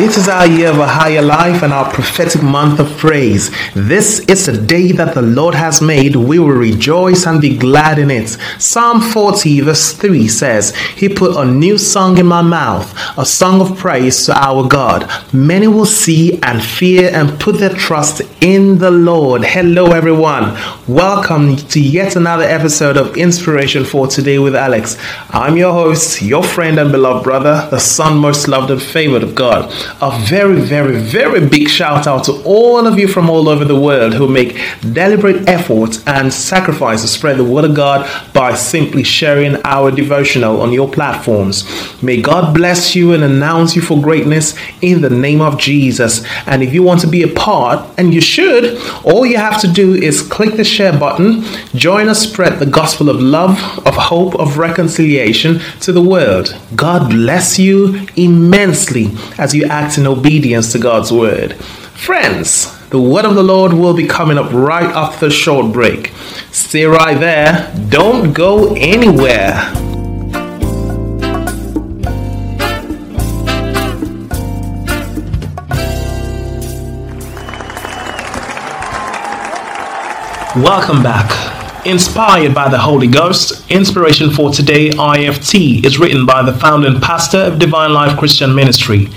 It is our year of a higher life and our prophetic month of praise. This is the day that the Lord has made. We will rejoice and be glad in it. Psalm 40, verse 3 says, He put a new song in my mouth, a song of praise to our God. Many will see and fear and put their trust in the Lord. Hello, everyone. Welcome to yet another episode of Inspiration for Today with Alex. I'm your host, your friend and beloved brother, the son most loved and favored of God a very, very, very big shout out to all of you from all over the world who make deliberate efforts and sacrifice to spread the word of God by simply sharing our devotional on your platforms. May God bless you and announce you for greatness in the name of Jesus. And if you want to be a part, and you should, all you have to do is click the share button, join us spread the gospel of love, of hope, of reconciliation to the world. God bless you immensely as you act in obedience to God's word. Friends, the word of the Lord will be coming up right after the short break. Stay right there. Don't go anywhere. Welcome back. Inspired by the Holy Ghost, Inspiration for Today IFT is written by the founding pastor of Divine Life Christian Ministry,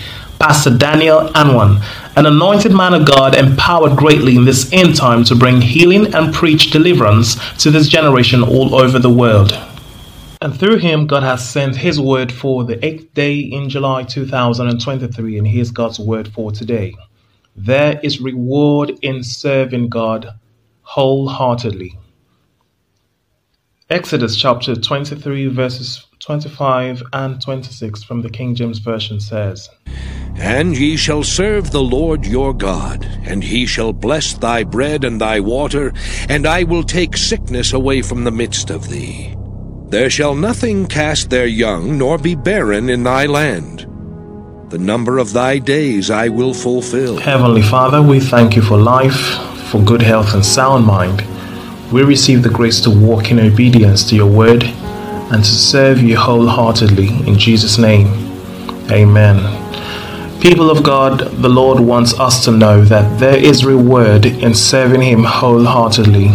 Pastor Daniel Anwan, an anointed man of God empowered greatly in this end time to bring healing and preach deliverance to this generation all over the world. And through him, God has sent his word for the eighth day in July 2023, and here's God's word for today. There is reward in serving God wholeheartedly. Exodus chapter 23, verses 25 and 26 from the King James Version says, And ye shall serve the Lord your God, and he shall bless thy bread and thy water, and I will take sickness away from the midst of thee. There shall nothing cast their young, nor be barren in thy land. The number of thy days I will fulfill. Heavenly Father, we thank you for life, for good health and sound mind we receive the grace to walk in obedience to your word and to serve you wholeheartedly. In Jesus' name, amen. People of God, the Lord wants us to know that there is reward in serving Him wholeheartedly.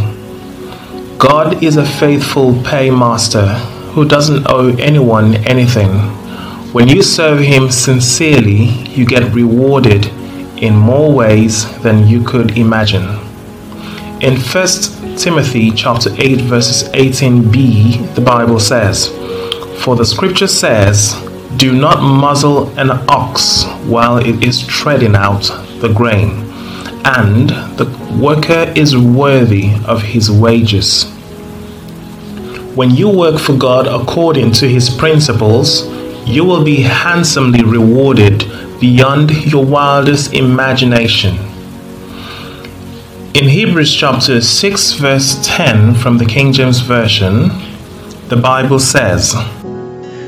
God is a faithful paymaster who doesn't owe anyone anything. When you serve Him sincerely, you get rewarded in more ways than you could imagine. In 1 Timothy chapter 8 verses 18b, the Bible says, For the scripture says, Do not muzzle an ox while it is treading out the grain, and the worker is worthy of his wages. When you work for God according to his principles, you will be handsomely rewarded beyond your wildest imagination. In Hebrews chapter 6, verse 10 from the King James Version, the Bible says,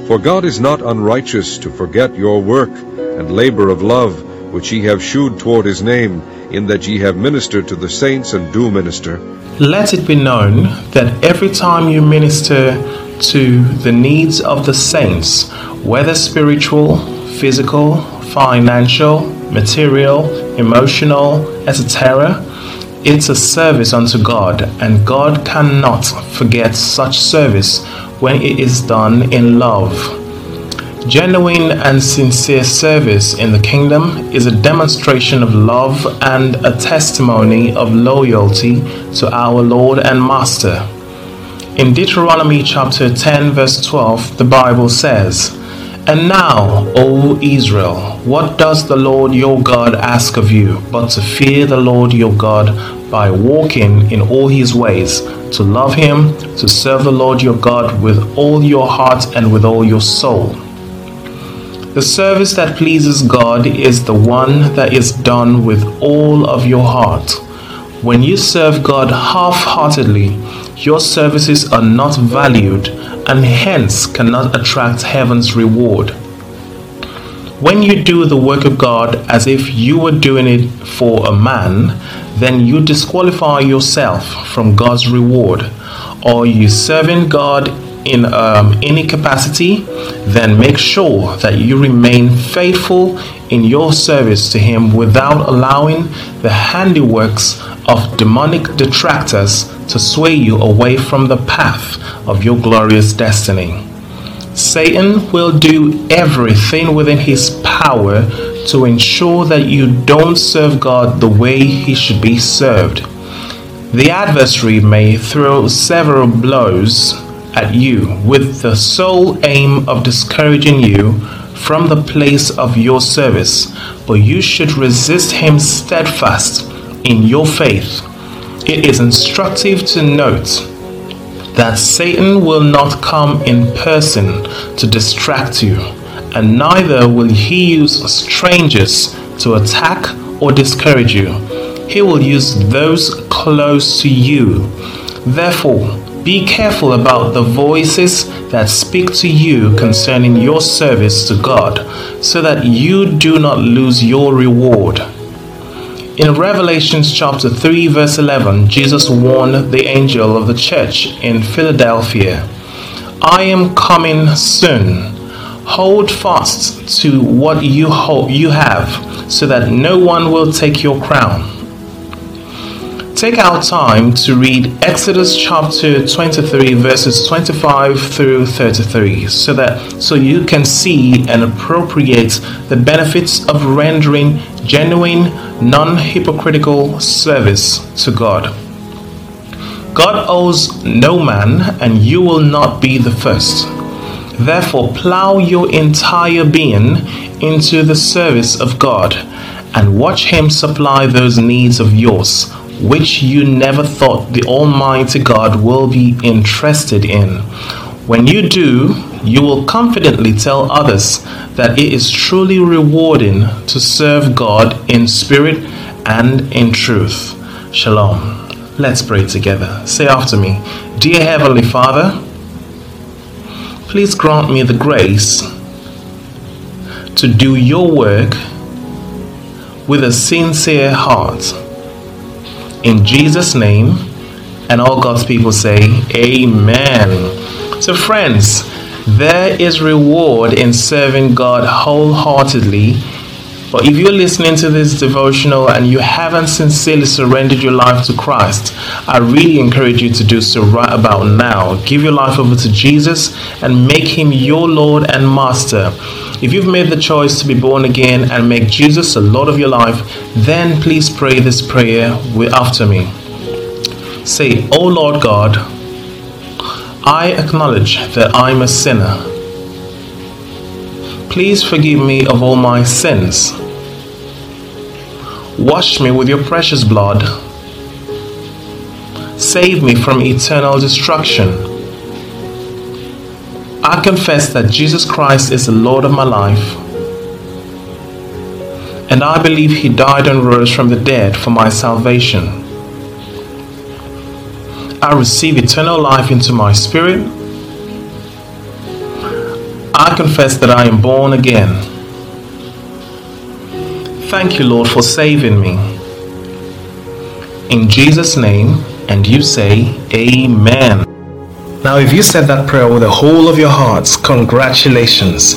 For God is not unrighteous to forget your work and labor of love, which ye have shewed toward his name, in that ye have ministered to the saints and do minister. Let it be known that every time you minister to the needs of the saints, whether spiritual, physical, financial, material, emotional, etc., it's a service unto God, and God cannot forget such service when it is done in love. Genuine and sincere service in the kingdom is a demonstration of love and a testimony of loyalty to our Lord and Master. In Deuteronomy chapter 10, verse 12, the Bible says, And now, O Israel, what does the Lord your God ask of you but to fear the Lord your God by walking in all his ways, to love him, to serve the Lord your God with all your heart and with all your soul. The service that pleases God is the one that is done with all of your heart. When you serve God half heartedly, your services are not valued and hence cannot attract heaven's reward. When you do the work of God as if you were doing it for a man, then you disqualify yourself from God's reward. Or you serving God in um, any capacity, then make sure that you remain faithful in your service to Him without allowing the handiworks of demonic detractors to sway you away from the path of your glorious destiny. Satan will do everything within his power to ensure that you don't serve God the way he should be served. The adversary may throw several blows at you with the sole aim of discouraging you from the place of your service, but you should resist him steadfast in your faith. It is instructive to note that Satan will not come in person to distract you, and neither will he use strangers to attack or discourage you. He will use those close to you. Therefore, be careful about the voices that speak to you concerning your service to God, so that you do not lose your reward. In Revelations chapter 3, verse 11, Jesus warned the angel of the church in Philadelphia I am coming soon. Hold fast to what you, hold, you have, so that no one will take your crown. Take our time to read Exodus chapter 23 verses 25 through 33 so that so you can see and appropriate the benefits of rendering genuine non-hypocritical service to God. God owes no man and you will not be the first. Therefore plow your entire being into the service of God and watch him supply those needs of yours which you never thought the Almighty God will be interested in. When you do, you will confidently tell others that it is truly rewarding to serve God in spirit and in truth. Shalom. Let's pray together. Say after me Dear Heavenly Father, please grant me the grace to do your work with a sincere heart in Jesus' name. And all God's people say, Amen. So, friends, there is reward in serving God wholeheartedly. But if you're listening to this devotional and you haven't sincerely surrendered your life to Christ, I really encourage you to do so right about now. Give your life over to Jesus and make him your Lord and Master. If you've made the choice to be born again and make Jesus the Lord of your life, then please pray this prayer after me. Say, O Lord God, I acknowledge that I'm a sinner. Please forgive me of all my sins. Wash me with your precious blood. Save me from eternal destruction I confess that Jesus Christ is the Lord of my life. And I believe He died and rose from the dead for my salvation. I receive eternal life into my spirit. I confess that I am born again. Thank you, Lord, for saving me. In Jesus' name, and you say, Amen. Now, if you said that prayer with the whole of your hearts, congratulations.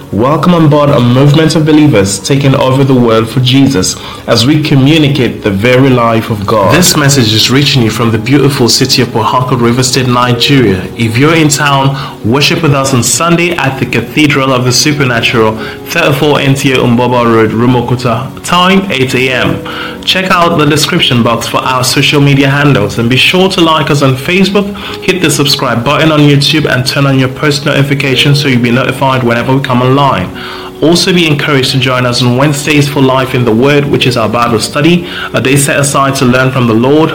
Welcome on board a movement of believers taking over the world for Jesus as we communicate the very life of God. This message is reaching you from the beautiful city of Port Harcourt, River State, Nigeria. If you're in town, worship with us on Sunday at the Cathedral of the Supernatural, 34 NTA Mgbuoba Road, Rumuokwuta. Time 8 a.m. Check out the description box for our social media handles and be sure to like us on Facebook, hit the subscribe button on YouTube, and turn on your post notifications so you'll be notified whenever we come online online. Also, be encouraged to join us on Wednesdays for Life in the Word, which is our Bible study, a day set aside to learn from the Lord,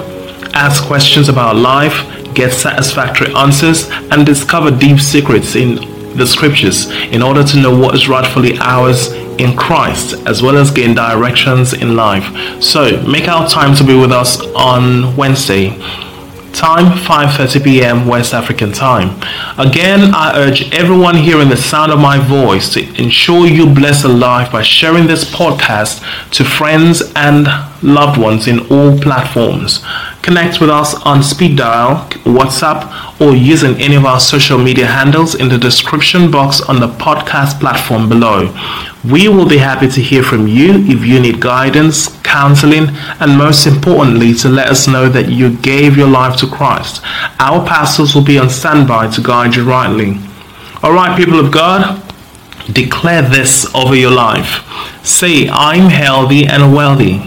ask questions about life, get satisfactory answers, and discover deep secrets in the scriptures in order to know what is rightfully ours in Christ as well as gain directions in life. So make our time to be with us on Wednesday time 5:30 p.m. West African time. Again, I urge everyone hearing the sound of my voice to ensure you bless a life by sharing this podcast to friends and loved ones in all platforms. Connect with us on speed dial, WhatsApp, or using any of our social media handles in the description box on the podcast platform below. We will be happy to hear from you if you need guidance, counseling, and most importantly, to let us know that you gave your life to Christ. Our pastors will be on standby to guide you rightly. All right, people of God, declare this over your life. Say, I'm healthy and wealthy.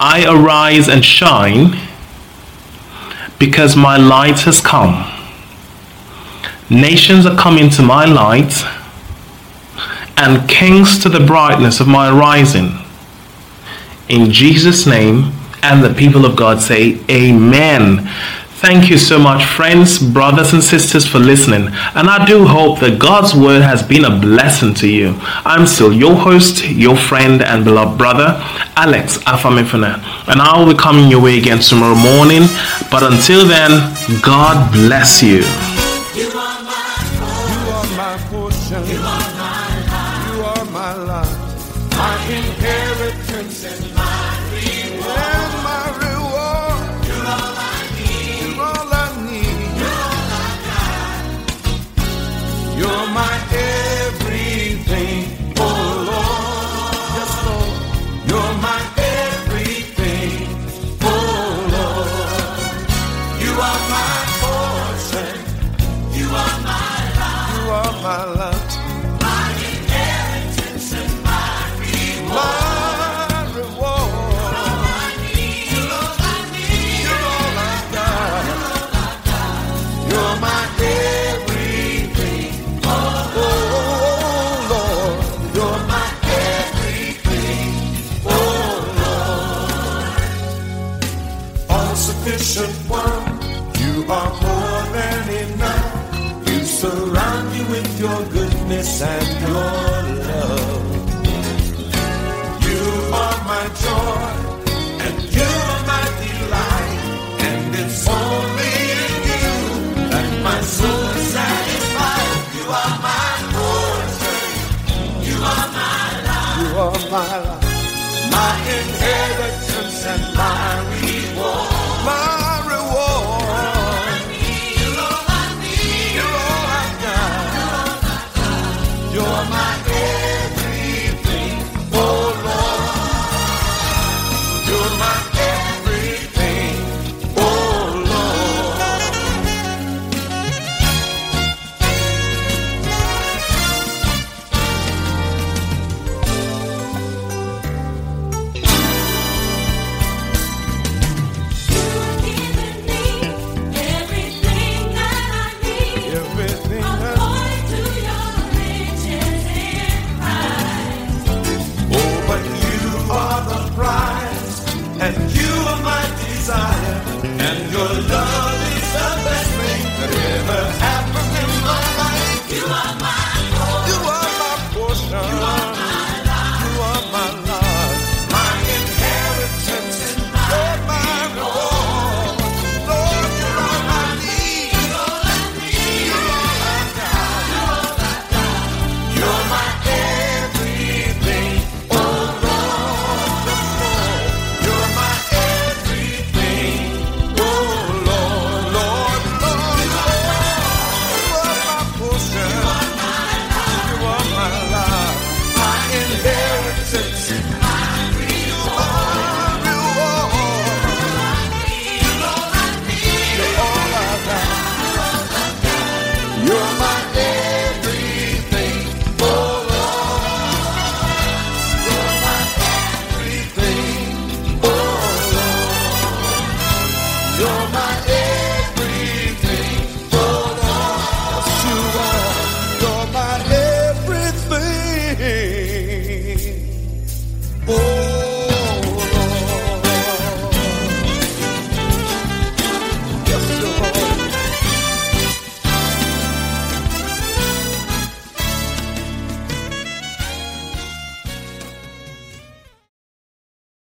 I arise and shine because my light has come. Nations are coming to my light and kings to the brightness of my rising. In Jesus' name, and the people of God say, Amen. Thank you so much, friends, brothers, and sisters, for listening. And I do hope that God's word has been a blessing to you. I'm still your host, your friend, and beloved brother, Alex Afamefuna. And I will be coming your way again tomorrow morning. But until then, God bless you. You Thank you.